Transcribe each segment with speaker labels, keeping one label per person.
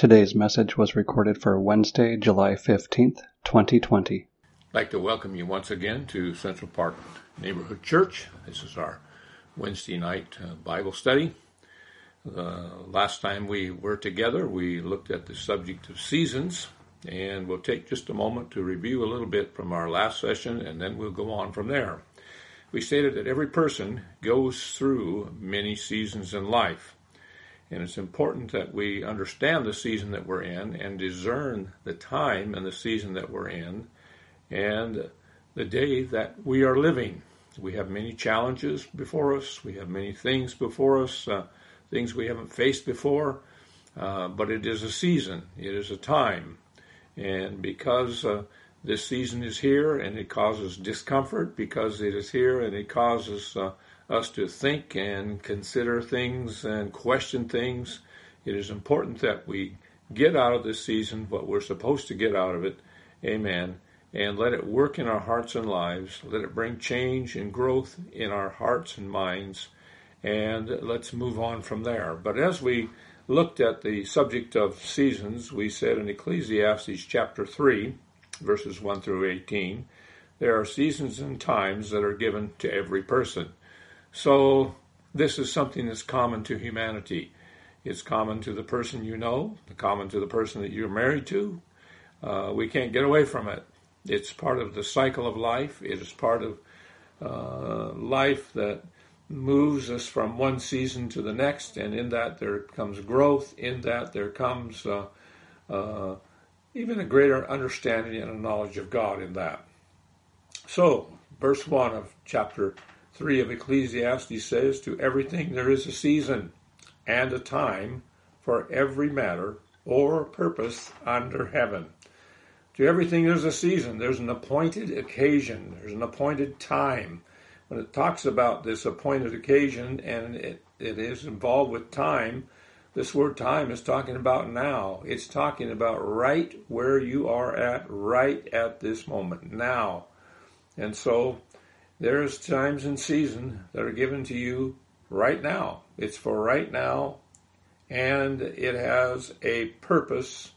Speaker 1: Today's message was recorded for Wednesday, July 15th, 2020.
Speaker 2: I'd like to welcome you once again to Central Park Neighborhood Church. This is our Wednesday night uh, Bible study. Uh, last time we were together, we looked at the subject of seasons, and we'll take just a moment to review a little bit from our last session, and then we'll go on from there. We stated that every person goes through many seasons in life. And it's important that we understand the season that we're in and discern the time and the season that we're in and the day that we are living. We have many challenges before us. We have many things before us, uh, things we haven't faced before. Uh, but it is a season. It is a time. And because uh, this season is here and it causes discomfort, because it is here and it causes uh, us to think and consider things and question things. It is important that we get out of this season what we're supposed to get out of it. Amen. And let it work in our hearts and lives. Let it bring change and growth in our hearts and minds. And let's move on from there. But as we looked at the subject of seasons, we said in Ecclesiastes chapter 3, verses 1 through 18, there are seasons and times that are given to every person. So this is something that's common to humanity. It's common to the person you know, common to the person that you're married to. Uh, we can't get away from it. It's part of the cycle of life. It is part of uh, life that moves us from one season to the next, and in that there comes growth. In that there comes uh, uh even a greater understanding and a knowledge of God in that. So, verse 1 of chapter 3 of Ecclesiastes says, To everything there is a season and a time for every matter or purpose under heaven. To everything there's a season. There's an appointed occasion. There's an appointed time. When it talks about this appointed occasion and it, it is involved with time, this word time is talking about now. It's talking about right where you are at, right at this moment, now. And so there's times and seasons that are given to you right now. It's for right now, and it has a purpose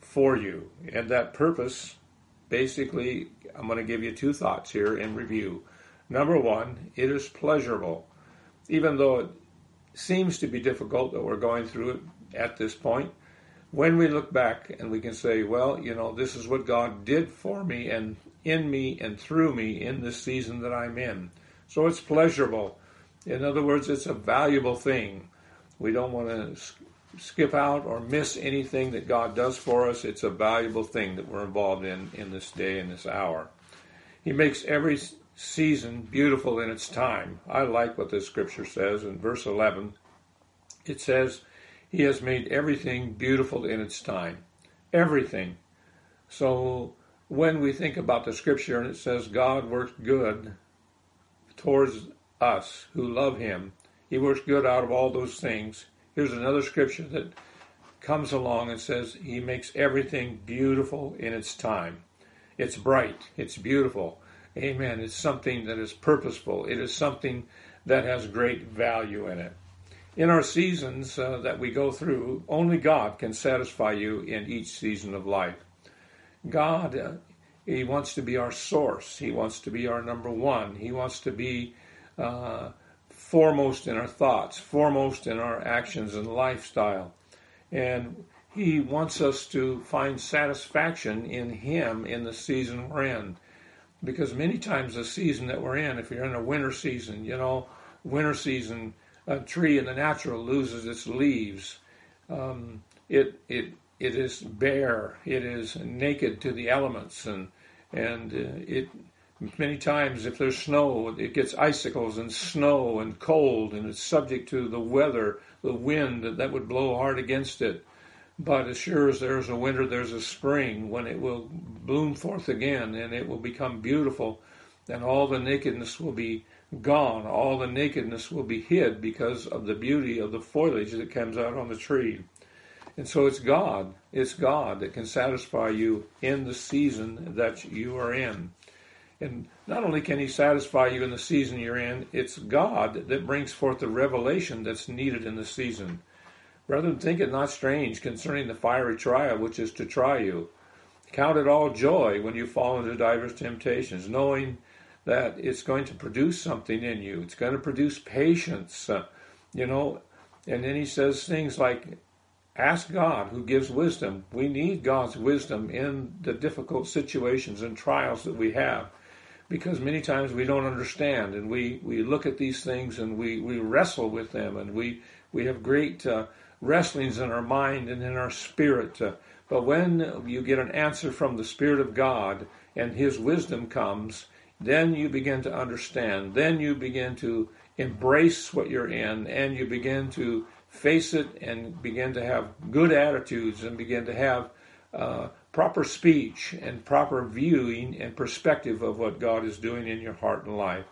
Speaker 2: for you. And that purpose, basically, I'm going to give you two thoughts here in review. Number one, it is pleasurable. Even though it seems to be difficult that we're going through it at this point, when we look back and we can say, well, you know, this is what God did for me, and in me and through me in this season that I'm in. So it's pleasurable. In other words, it's a valuable thing. We don't want to skip out or miss anything that God does for us. It's a valuable thing that we're involved in in this day and this hour. He makes every season beautiful in its time. I like what this scripture says in verse 11. It says, He has made everything beautiful in its time. Everything. So when we think about the scripture and it says God works good towards us who love him, he works good out of all those things. Here's another scripture that comes along and says he makes everything beautiful in its time. It's bright, it's beautiful. Amen. It's something that is purposeful. It is something that has great value in it. In our seasons uh, that we go through, only God can satisfy you in each season of life. God, uh, He wants to be our source. He wants to be our number one. He wants to be uh, foremost in our thoughts, foremost in our actions and lifestyle. And He wants us to find satisfaction in Him in the season we're in. Because many times the season that we're in, if you're in a winter season, you know, winter season, a tree in the natural loses its leaves. Um, it it it is bare, it is naked to the elements, and and uh, it many times if there's snow, it gets icicles and snow and cold, and it's subject to the weather, the wind that would blow hard against it. But as sure as there's a winter, there's a spring when it will bloom forth again, and it will become beautiful, and all the nakedness will be gone, all the nakedness will be hid because of the beauty of the foliage that comes out on the tree. And so it's God, it's God that can satisfy you in the season that you are in. And not only can He satisfy you in the season you're in, it's God that brings forth the revelation that's needed in the season. Brethren, think it not strange concerning the fiery trial which is to try you. Count it all joy when you fall into diverse temptations, knowing that it's going to produce something in you. It's going to produce patience, you know. And then he says things like, ask God who gives wisdom. We need God's wisdom in the difficult situations and trials that we have because many times we don't understand and we, we look at these things and we, we wrestle with them and we, we have great uh, wrestlings in our mind and in our spirit. Uh, but when you get an answer from the Spirit of God and His wisdom comes, then you begin to understand. Then you begin to embrace what you're in and you begin to face it and begin to have good attitudes and begin to have uh, proper speech and proper viewing and perspective of what God is doing in your heart and life.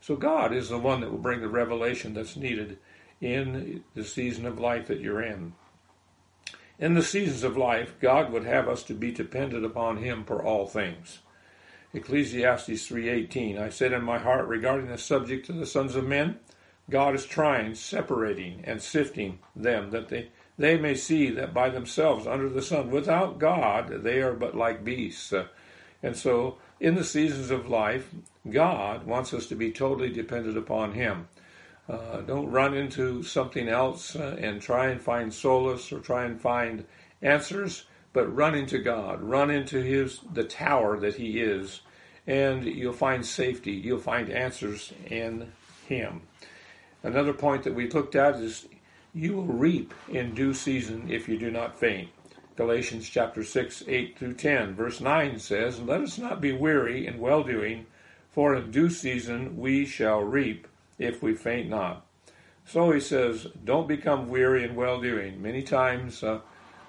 Speaker 2: So God is the one that will bring the revelation that's needed in the season of life that you're in. In the seasons of life, God would have us to be dependent upon him for all things. Ecclesiastes 3:18 I said in my heart regarding the subject of the sons of men God is trying separating and sifting them that they they may see that by themselves under the sun, without God, they are but like beasts. And so, in the seasons of life, God wants us to be totally dependent upon Him. Uh, don't run into something else uh, and try and find solace or try and find answers, but run into God. Run into His the tower that He is, and you'll find safety. You'll find answers in Him. Another point that we looked at is you will reap in due season if you do not faint. Galatians chapter 6, 8 through 10. Verse 9 says, Let us not be weary in well doing, for in due season we shall reap if we faint not. So he says, Don't become weary in well doing. Many times uh,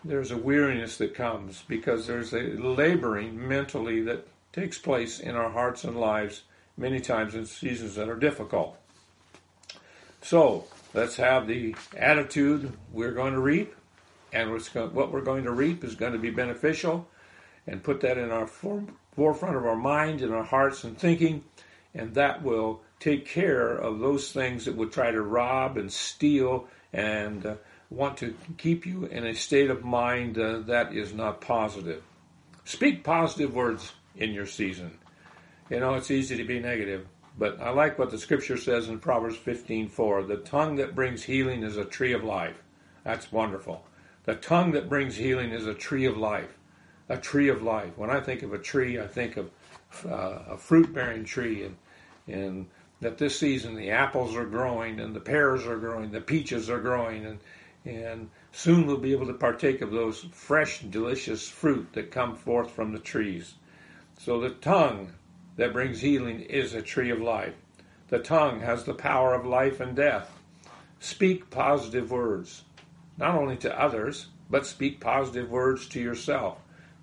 Speaker 2: there's a weariness that comes because there's a laboring mentally that takes place in our hearts and lives many times in seasons that are difficult. So, Let's have the attitude we're going to reap, and what we're going to reap is going to be beneficial, and put that in our forefront of our mind and our hearts and thinking, and that will take care of those things that would try to rob and steal and uh, want to keep you in a state of mind uh, that is not positive. Speak positive words in your season. You know, it's easy to be negative. But I like what the scripture says in Proverbs 15:4. The tongue that brings healing is a tree of life. That's wonderful. The tongue that brings healing is a tree of life. A tree of life. When I think of a tree, I think of uh, a fruit-bearing tree, and and that this season the apples are growing and the pears are growing, the peaches are growing, and and soon we'll be able to partake of those fresh, delicious fruit that come forth from the trees. So the tongue that brings healing is a tree of life. The tongue has the power of life and death. Speak positive words, not only to others, but speak positive words to yourself.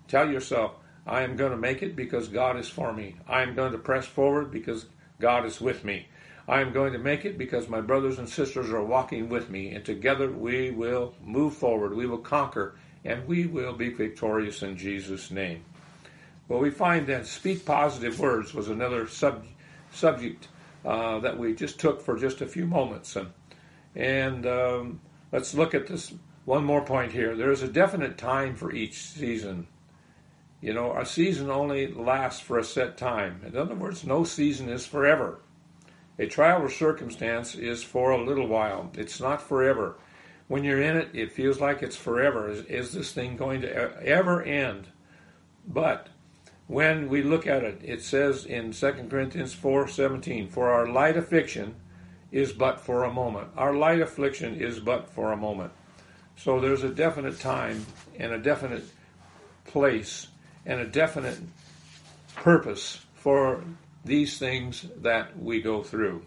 Speaker 2: Tell yourself, I am going to make it because God is for me. I am going to press forward because God is with me. I am going to make it because my brothers and sisters are walking with me, and together we will move forward. We will conquer, and we will be victorious in Jesus' name. Well, we find that speak positive words was another sub, subject uh, that we just took for just a few moments. And, and um, let's look at this one more point here. There is a definite time for each season. You know, a season only lasts for a set time. In other words, no season is forever. A trial or circumstance is for a little while, it's not forever. When you're in it, it feels like it's forever. Is, is this thing going to ever end? But when we look at it, it says in 2 Corinthians 4:17, "For our light affliction is but for a moment. Our light affliction is but for a moment." So there's a definite time and a definite place and a definite purpose for these things that we go through.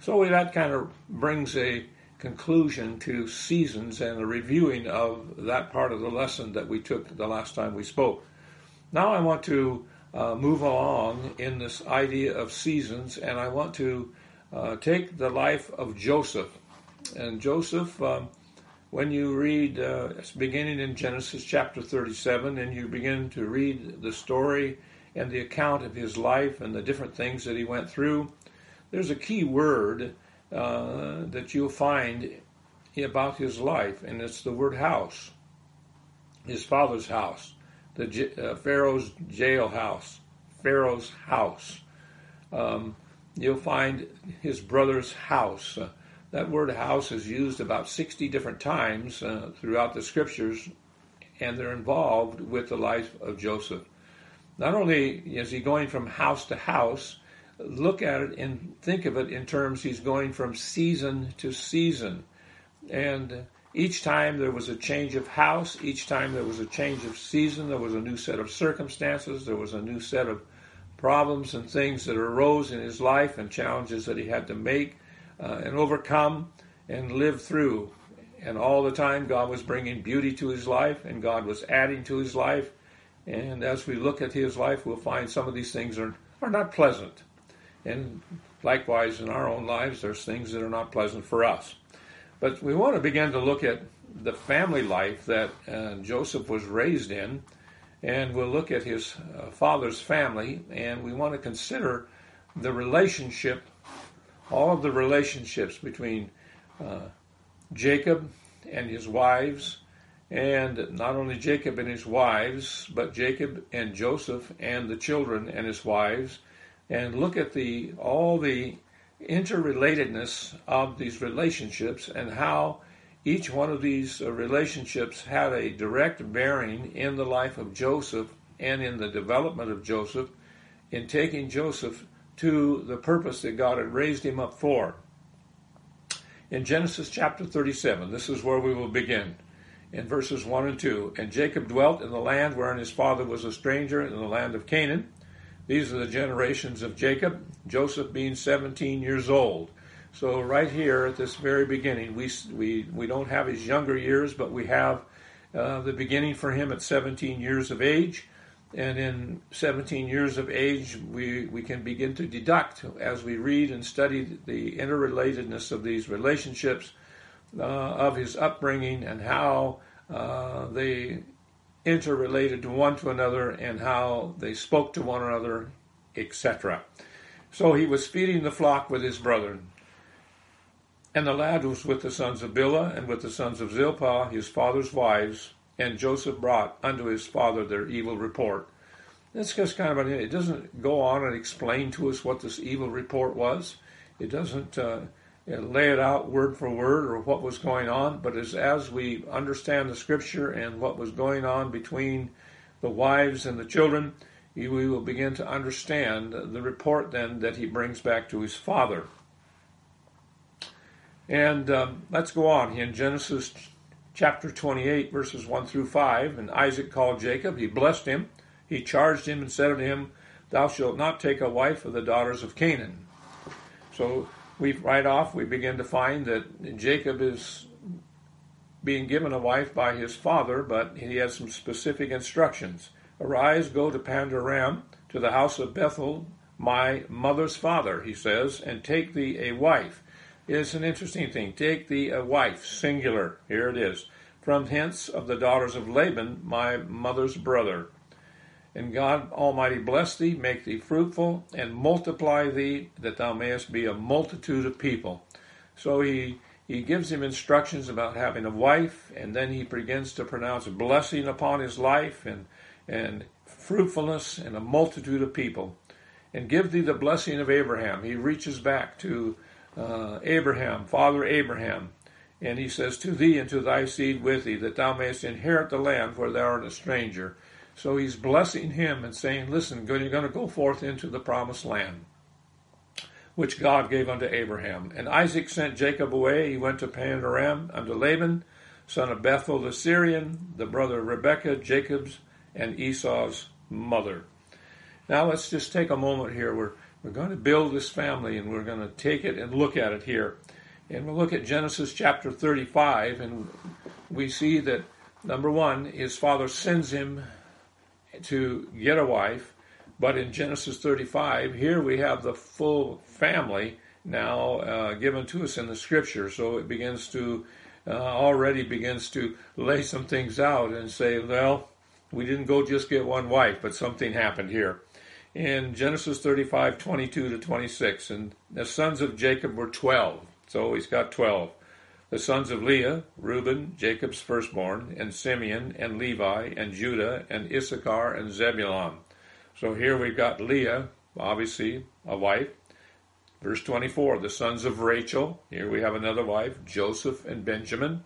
Speaker 2: So that kind of brings a conclusion to seasons and a reviewing of that part of the lesson that we took the last time we spoke. Now I want to uh, move along in this idea of seasons, and I want to uh, take the life of Joseph. And Joseph, um, when you read, uh, beginning in Genesis chapter 37, and you begin to read the story and the account of his life and the different things that he went through, there's a key word uh, that you'll find about his life, and it's the word house. His father's house, the uh, Pharaoh's jailhouse, Pharaoh's house. Um, you'll find his brother's house. Uh, that word house is used about 60 different times uh, throughout the scriptures, and they're involved with the life of Joseph. Not only is he going from house to house, look at it and think of it in terms he's going from season to season. And each time there was a change of house, each time there was a change of season, there was a new set of circumstances, there was a new set of problems and things that arose in his life and challenges that he had to make uh, and overcome and live through. And all the time, God was bringing beauty to his life and God was adding to his life. And as we look at his life, we'll find some of these things are, are not pleasant. And likewise, in our own lives, there's things that are not pleasant for us. But we want to begin to look at the family life that uh, Joseph was raised in, and we'll look at his uh, father's family, and we want to consider the relationship, all of the relationships between uh, Jacob and his wives, and not only Jacob and his wives, but Jacob and Joseph and the children and his wives, and look at the all the interrelatedness of these relationships and how each one of these uh, relationships had a direct bearing in the life of Joseph and in the development of Joseph in taking Joseph to the purpose that God had raised him up for. In Genesis chapter 37, this is where we will begin. In verses 1 and 2. And Jacob dwelt in the land wherein his father was a stranger, in the land of Canaan. These are the generations of Jacob, Joseph being 17 years old. So right here at this very beginning, we we we don't have his younger years, but we have uh, the beginning for him at 17 years of age, and in 17 years of age, we we can begin to deduct as we read and study the interrelatedness of these relationships uh, of his upbringing and how uh, they interrelated to one to another and how they spoke to one another, etc. So he was feeding the flock with his brethren. And the lad was with the sons of Bilhah and with the sons of Zilpah, his father's wives, and Joseph brought unto his father their evil report. That's just kind of it. doesn't go on and explain to us what this evil report was. It doesn't uh, lay it out word for word or what was going on, but as, as we understand the scripture and what was going on between the wives and the children, we will begin to understand the report then that he brings back to his father. And um, let's go on. In Genesis chapter 28, verses 1 through 5, and Isaac called Jacob, he blessed him, he charged him and said unto him, Thou shalt not take a wife of the daughters of Canaan. So we right off we begin to find that Jacob is being given a wife by his father, but he has some specific instructions. Arise, go to Padan-aram, to the house of Bethel, my mother's father, he says, and take thee a wife. It's an interesting thing. Take thee a wife, singular. Here it is. From hence of the daughters of Laban, my mother's brother. And God Almighty bless thee, make thee fruitful, and multiply thee, that thou mayest be a multitude of people. So he, he gives him instructions about having a wife, and then he begins to pronounce a blessing upon his life and, and fruitfulness and a multitude of people. And give thee the blessing of Abraham. He reaches back to uh, Abraham, Father Abraham, and he says, To thee and to thy seed with thee, that thou mayest inherit the land where thou art a stranger so he's blessing him and saying, Listen, you're going to go forth into the promised land, which God gave unto Abraham. And Isaac sent Jacob away. He went to Padan-aram unto Laban, son of Bethuel the Syrian, the brother of Rebekah, Jacob's and Esau's mother. Now let's just take a moment here. We're, we're going to build this family and we're going to take it and look at it here. And we'll look at Genesis chapter 35, and we see that number one, his father sends him to get a wife. But in Genesis 35, here we have the full family now uh, given to us in the scripture. So it begins to, uh, already begins to lay some things out and say, well, we didn't go just get one wife, but something happened here. In Genesis 35, 22 to 26, and the sons of Jacob were 12. So he's got 12. The sons of Leah, Reuben, Jacob's firstborn, and Simeon, and Levi, and Judah, and Issachar, and Zebulun. So here we've got Leah, obviously a wife. Verse 24, the sons of Rachel. Here we have another wife, Joseph and Benjamin.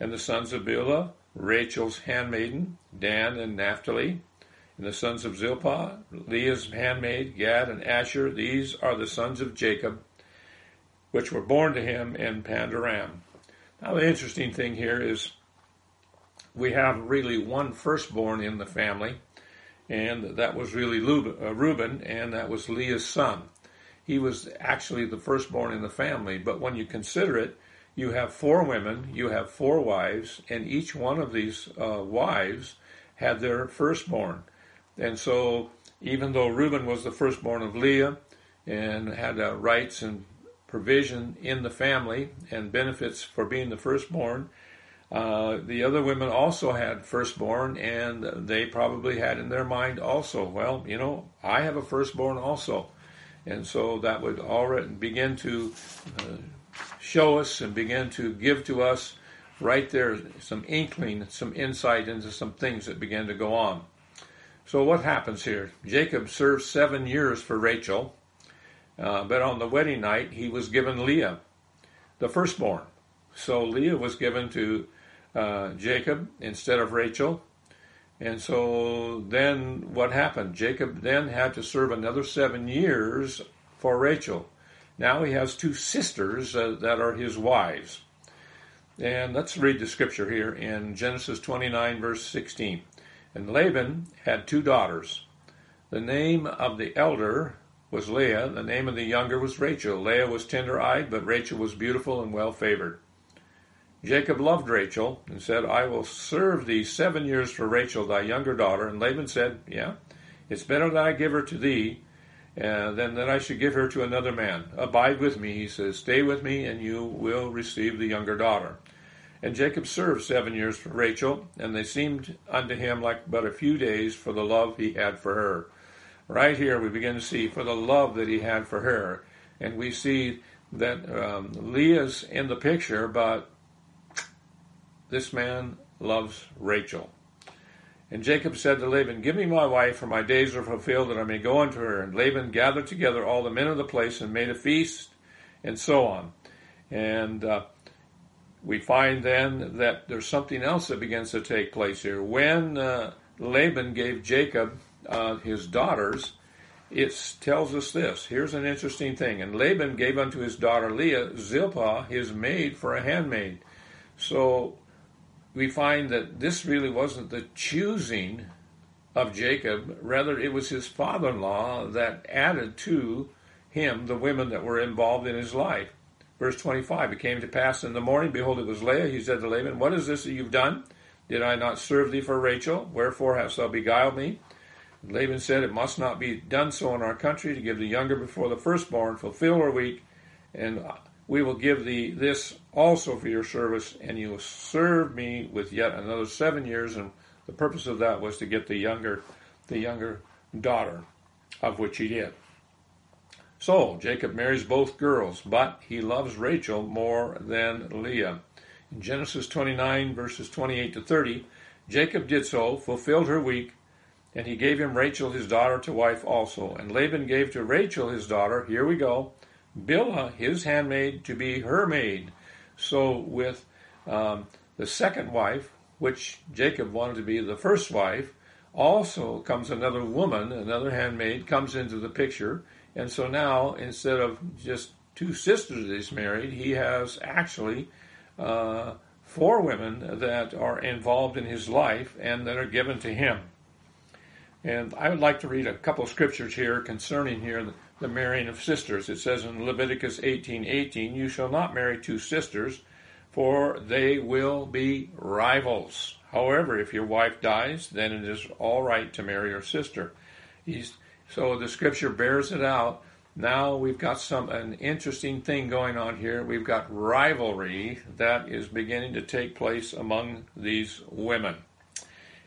Speaker 2: And the sons of Bilhah, Rachel's handmaiden, Dan and Naphtali. And the sons of Zilpah, Leah's handmaid, Gad and Asher. These are the sons of Jacob, which were born to him in Paddan-aram. Now, the interesting thing here is we have really one firstborn in the family, and that was really uh, Reuben, and that was Leah's son. He was actually the firstborn in the family, but when you consider it, you have four women, you have four wives, and each one of these uh, wives had their firstborn. And so, even though Reuben was the firstborn of Leah and had uh, rights and provision in the family and benefits for being the firstborn. Uh, the other women also had firstborn, and they probably had in their mind also, well, you know, I have a firstborn also. And so that would already begin to uh, show us and begin to give to us right there some inkling, some insight into some things that began to go on. So what happens here? Jacob serves seven years for Rachel, uh, but on the wedding night, he was given Leah, the firstborn. So Leah was given to uh, Jacob instead of Rachel. And so then what happened? Jacob then had to serve another seven years for Rachel. Now he has two sisters uh, that are his wives. And let's read the scripture here in Genesis 29, verse 16. And Laban had two daughters. The name of the elder was Leah. The name of the younger was Rachel. Leah was tender eyed, but Rachel was beautiful and well favored. Jacob loved Rachel and said, I will serve thee seven years for Rachel, thy younger daughter. And Laban said, Yeah, it's better that I give her to thee uh, than that I should give her to another man. Abide with me, he says, stay with me, and you will receive the younger daughter. And Jacob served seven years for Rachel, and they seemed unto him like but a few days for the love he had for her right here we begin to see for the love that he had for her. And we see that um, Leah's in the picture, but this man loves Rachel. And Jacob said to Laban, Give me my wife, for my days are fulfilled, that I may go unto her. And Laban gathered together all the men of the place and made a feast, and so on. And uh, we find then that there's something else that begins to take place here. When uh, Laban gave Jacob uh, his daughters, it tells us this. Here's an interesting thing. And Laban gave unto his daughter Leah Zilpah, his maid, for a handmaid. So we find that this really wasn't the choosing of Jacob, rather, it was his father in law that added to him the women that were involved in his life. Verse 25 It came to pass in the morning, behold, it was Leah. He said to Laban, What is this that you've done? Did I not serve thee for Rachel? Wherefore hast thou beguiled me? Laban said, It must not be done so in our country to give the younger before the firstborn. Fulfill our week, and we will give thee this also for your service, and you will serve me with yet another seven years. And the purpose of that was to get the younger, the younger daughter, of which he did. So Jacob marries both girls, but he loves Rachel more than Leah. In Genesis 29, verses 28 to 30, Jacob did so, fulfilled her week, and he gave him Rachel his daughter to wife also. And Laban gave to Rachel his daughter, here we go, Bilhah his handmaid to be her maid. So with um, the second wife, which Jacob wanted to be the first wife, also comes another woman, another handmaid, comes into the picture. And so now, instead of just two sisters that he's married, he has actually uh, four women that are involved in his life and that are given to him. And I would like to read a couple of scriptures here concerning here the, marrying of sisters. It says in Leviticus 18:18, "You shall not marry two sisters, for they will be rivals. However, if your wife dies, then it is all right to marry your sister." He's, so the scripture bears it out. Now we've got some an interesting thing going on here. We've got rivalry that is beginning to take place among these women.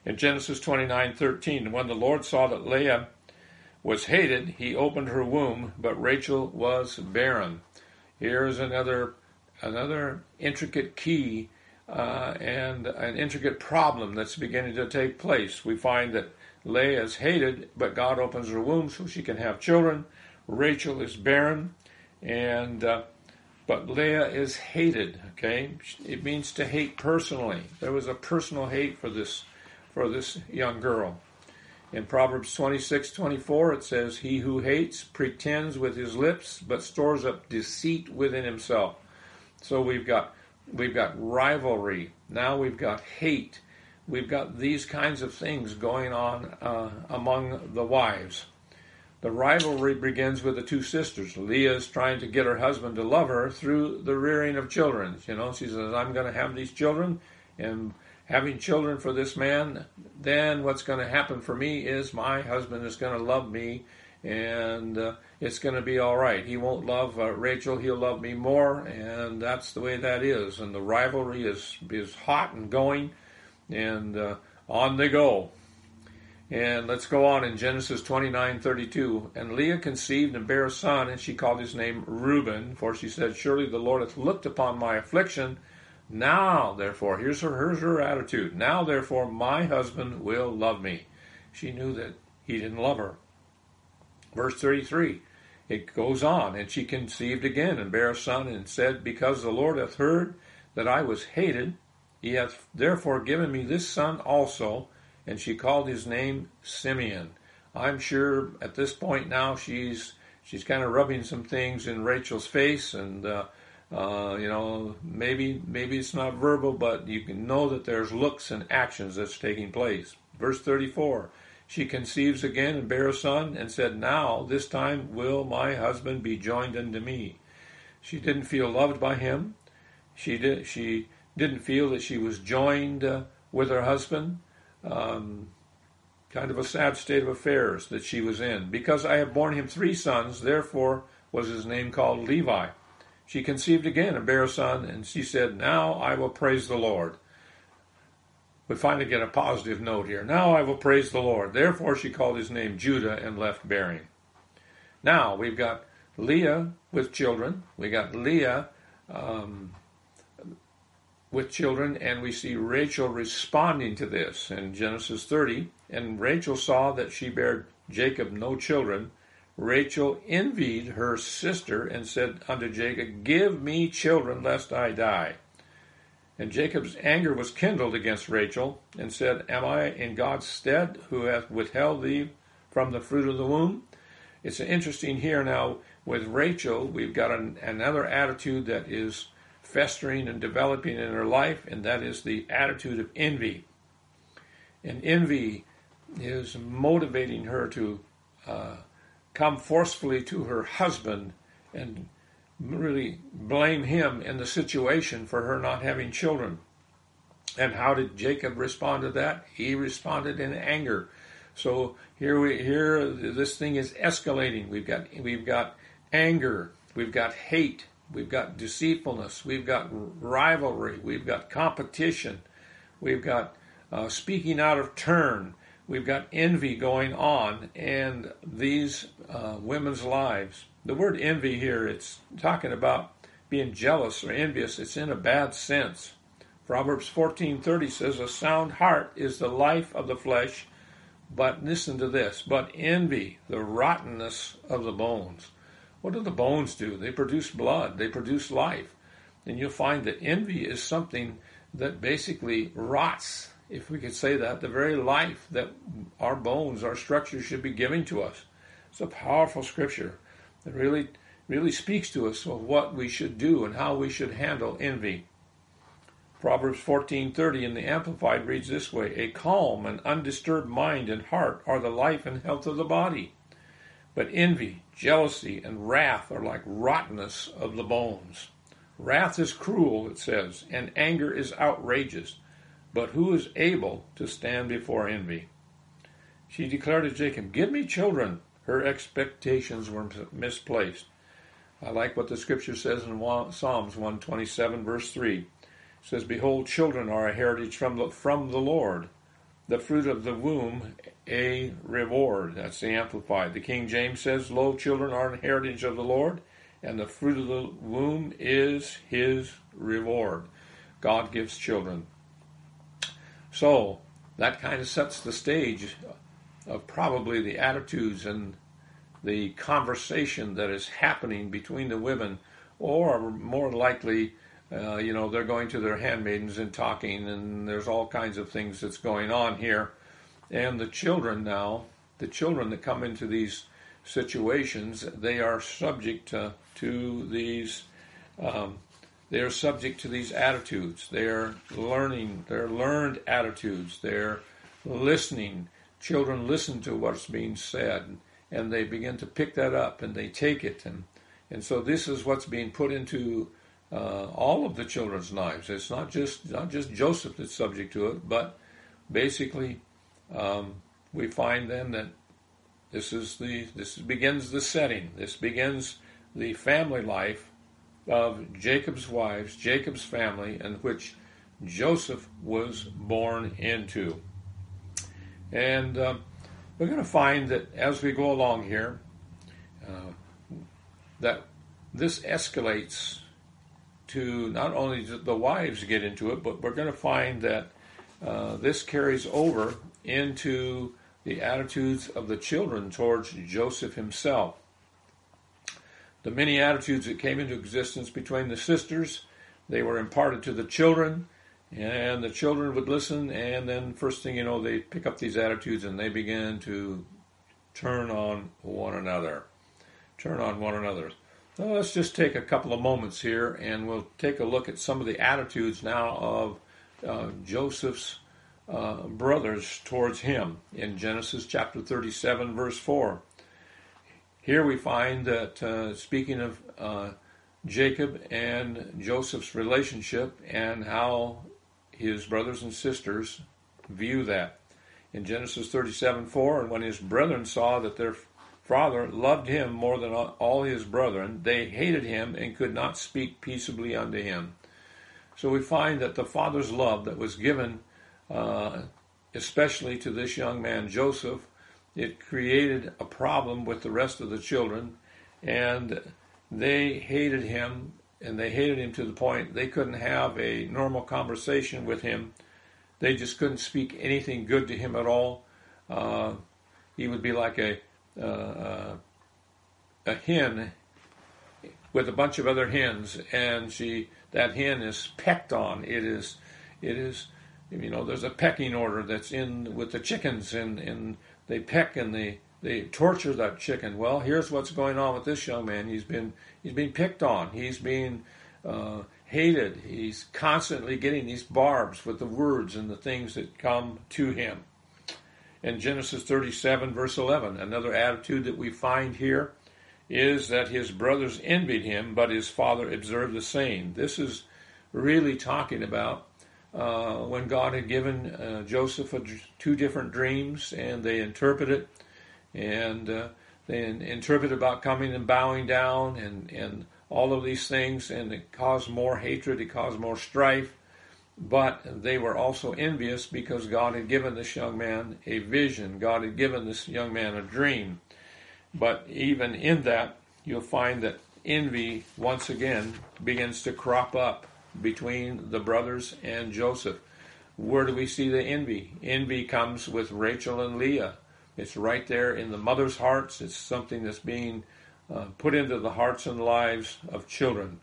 Speaker 2: In Genesis 29:13, when the Lord saw that Leah was hated, he opened her womb, but Rachel was barren. Here is another another intricate key uh, and an intricate problem that's beginning to take place. We find that Leah is hated, but God opens her womb so she can have children. Rachel is barren, and uh, but Leah is hated. Okay, it means to hate personally. There was a personal hate for this for this young girl. In Proverbs 26:24 it says, "He who hates pretends with his lips, but stores up deceit within himself." So we've got we've got rivalry. Now we've got hate we've got these kinds of things going on uh, among the wives. The rivalry begins with the two sisters. Leah is trying to get her husband to love her through the rearing of children. You know, she says, I'm going to have these children, and having children for this man, then what's going to happen for me is my husband is going to love me, and uh, it's going to be all right. He won't love uh, Rachel, he'll love me more, and that's the way that is. And the rivalry is, is hot and going and uh, on they go. And let's go on in Genesis 29:32. And Leah conceived and bare a son, and she called his name Reuben, for she said, Surely the Lord hath looked upon my affliction. Now, therefore, here's her, here's her attitude. Now, therefore, my husband will love me. She knew that he didn't love her. Verse 33. It goes on, and she conceived again and bare a son, and said, Because the Lord hath heard that I was hated, he hath therefore given me this son also, and she called his name Simeon. I'm sure at this point now she's she's kind of rubbing some things in Rachel's face, and uh, uh, you know maybe maybe it's not verbal, but you can know that there's looks and actions that's taking place. Verse 34. She conceives again and bare a son, and said, Now this time will my husband be joined unto me. She didn't feel loved by him. She did. She didn't feel that she was joined uh, with her husband. Um, kind of a sad state of affairs that she was in. Because I have borne him three sons, therefore was his name called Levi. She conceived again and bare a son, and she said, Now I will praise the Lord. We finally get a positive note here. Now I will praise the Lord. Therefore she called his name Judah and left bearing. Now we've got Leah with children. We got Leah um, with children, and we see Rachel responding to this in Genesis 30. And Rachel saw that she bare Jacob no children. Rachel envied her sister and said unto Jacob, Give me children, lest I die. And Jacob's anger was kindled against Rachel, and said, Am I in God's stead, who hath withheld thee from the fruit of the womb? It's interesting here now with Rachel, we've got an, another attitude that is festering and developing in her life, and that is the attitude of envy. And envy is motivating her to uh, come forcefully to her husband and really blame him in the situation for her not having children. And how did Jacob respond to that? He responded in anger. So here we here this thing is escalating. We've got we've got anger, we've got hate, We've got deceitfulness. We've got rivalry. We've got competition. We've got uh, speaking out of turn. We've got envy going on, and these uh, women's lives. The word envy here, it's talking about being jealous or envious. It's in a bad sense. Proverbs 14:30 says, "A sound heart is the life of the flesh, but listen to this, but envy, the rottenness of the bones." What do the bones do? They produce blood, they produce life. And you'll find that envy is something that basically rots, if we could say that, the very life that our bones, our structure should be giving to us. It's a powerful scripture that really, really speaks to us of what we should do and how we should handle envy. Proverbs 14:30 in the Amplified reads this way: A calm and undisturbed mind and heart are the life and health of the body. But envy, jealousy, and wrath are like rottenness of the bones. Wrath is cruel, it says, and anger is outrageous. But who is able to stand before envy? She declared to Jacob, Give me children. Her expectations were misplaced. I like what the scripture says in Psalms 127, verse 3. It says, Behold, children are a heritage from the, from the Lord the fruit of the womb a reward. That's the Amplified. The King James says, Lo, children are an heritage of the Lord, and the fruit of the womb is his reward. God gives children. So, that kind of sets the stage of probably the attitudes and the conversation that is happening between the women, or more likely, uh, you know, they're going to their handmaidens and talking, and there's all kinds of things that's going on here. And the children now, the children that come into these situations, they are subject to, to these. Um, they are subject to these attitudes. They are learning. They're learned attitudes. They're listening. Children listen to what's being said, and they begin to pick that up, and they take it, and and so this is what's being put into uh, all of the children's lives. It's not just not just Joseph that's subject to it, but basically um, we find then that this is the this begins the setting. This begins the family life of Jacob's wives, Jacob's family, in which Joseph was born into. And uh, we're going to find that as we go along here, uh, that this escalates to not only the wives get into it, but we're going to find that uh, this carries over into the attitudes of the children towards Joseph himself. The many attitudes that came into existence between the sisters, they were imparted to the children, and the children would listen, and then first thing you know, they pick up these attitudes and they begin to turn on one another. Turn on one another. Let's just take a couple of moments here and we'll take a look at some of the attitudes now of uh, Joseph's uh, brothers towards him in Genesis chapter 37, verse 4. Here we find that, uh, speaking of uh, Jacob and Joseph's relationship and how his brothers and sisters view that. In Genesis 37, 4, and when his brethren saw that their father loved him more than all his brethren, they hated him and could not speak peaceably unto him. So we find that the father's love that was given uh, especially to this young man Joseph, it created a problem with the rest of the children, and they hated him, and they hated him to the point they couldn't have a normal conversation with him. They just couldn't speak anything good to him at all. Uh, he would be like a uh, a hen with a bunch of other hens, and she that hen is pecked on. It is it is you know, there's a pecking order that's in with the chickens, and, and they peck and they, they torture that chicken. Well, here's what's going on with this young man. He's been he's being picked on. He's being uh, hated. He's constantly getting these barbs with the words and the things that come to him. In Genesis 37, verse 11, another attitude that we find here is that his brothers envied him, but his father observed the same. This is really talking about uh, when God had given uh, Joseph a, two different dreams, and they interpret it, and uh, they interpret about coming and bowing down, and, and all of these things, and it caused more hatred, it caused more strife. But they were also envious because God had given this young man a vision. God had given this young man a dream. But even in that, you'll find that envy once again begins to crop up between the brothers and Joseph. Where do we see the envy? Envy comes with Rachel and Leah. It's right there in the mother's hearts. It's something that's being uh, put into the hearts and lives of children.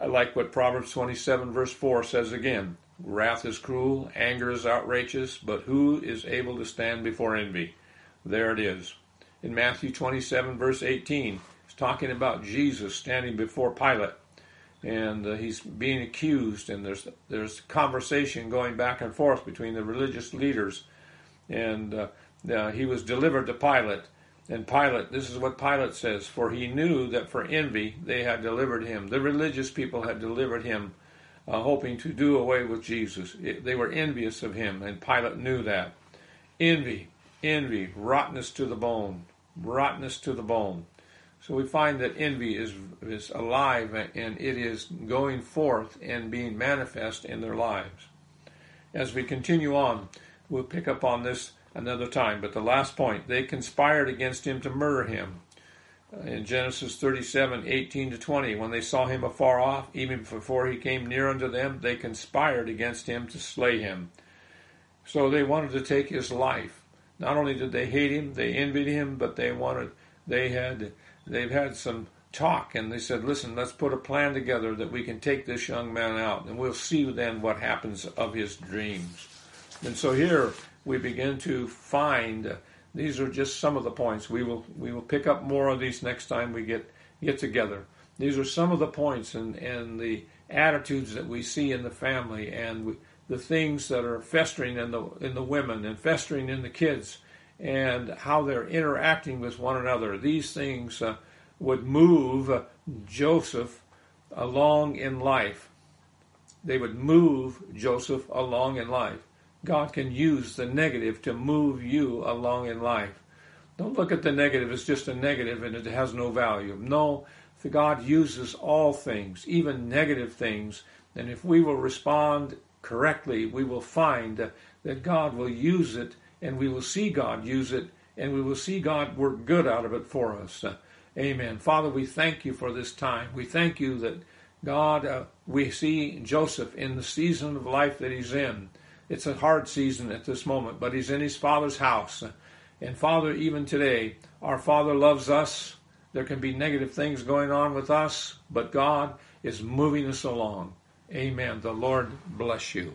Speaker 2: I like what Proverbs 27, verse 4 says again Wrath is cruel, anger is outrageous, but who is able to stand before envy? There it is. In Matthew 27, verse 18, it's talking about Jesus standing before Pilate and uh, he's being accused, and there's there's conversation going back and forth between the religious leaders, and uh, uh, he was delivered to Pilate, and Pilate, this is what Pilate says, for he knew that for envy they had delivered him. The religious people had delivered him, uh, hoping to do away with Jesus. It, they were envious of him, and Pilate knew that. Envy, envy, rottenness to the bone, rottenness to the bone. So we find that envy is, is alive and it is going forth and being manifest in their lives. As we continue on, we'll pick up on this another time. But the last point, they conspired against him to murder him. Uh, in Genesis 37, 18 to 20. When they saw him afar off, even before he came near unto them, they conspired against him to slay him. So they wanted to take his life. Not only did they hate him, they envied him, but they wanted, they had, they've had some talk and they said, listen, let's put a plan together that we can take this young man out and we'll see then what happens of his dreams. And so here we begin to find these are just some of the points. We will we will pick up more of these next time we get get together. These are some of the points and, and the attitudes that we see in the family and we, the things that are festering in the in the women and festering in the kids and how they're interacting with one another. These things uh, would move uh, Joseph along in life. They would move Joseph along in life. God can use the negative to move you along in life. Don't look at the negative as just a negative and it has no value. No, God uses all things, even negative things, and if we will respond correctly, we will find that God will use it and we will see God use it and we will see God work good out of it for us. Amen. Father, we thank you for this time. We thank you that, God, uh, we see Joseph in the season of life that he's in. It's a hard season at this moment, but he's in his father's house. And Father, even today, our Father loves us. There can be negative things going on with us, but God is moving us along. Amen. The Lord bless you.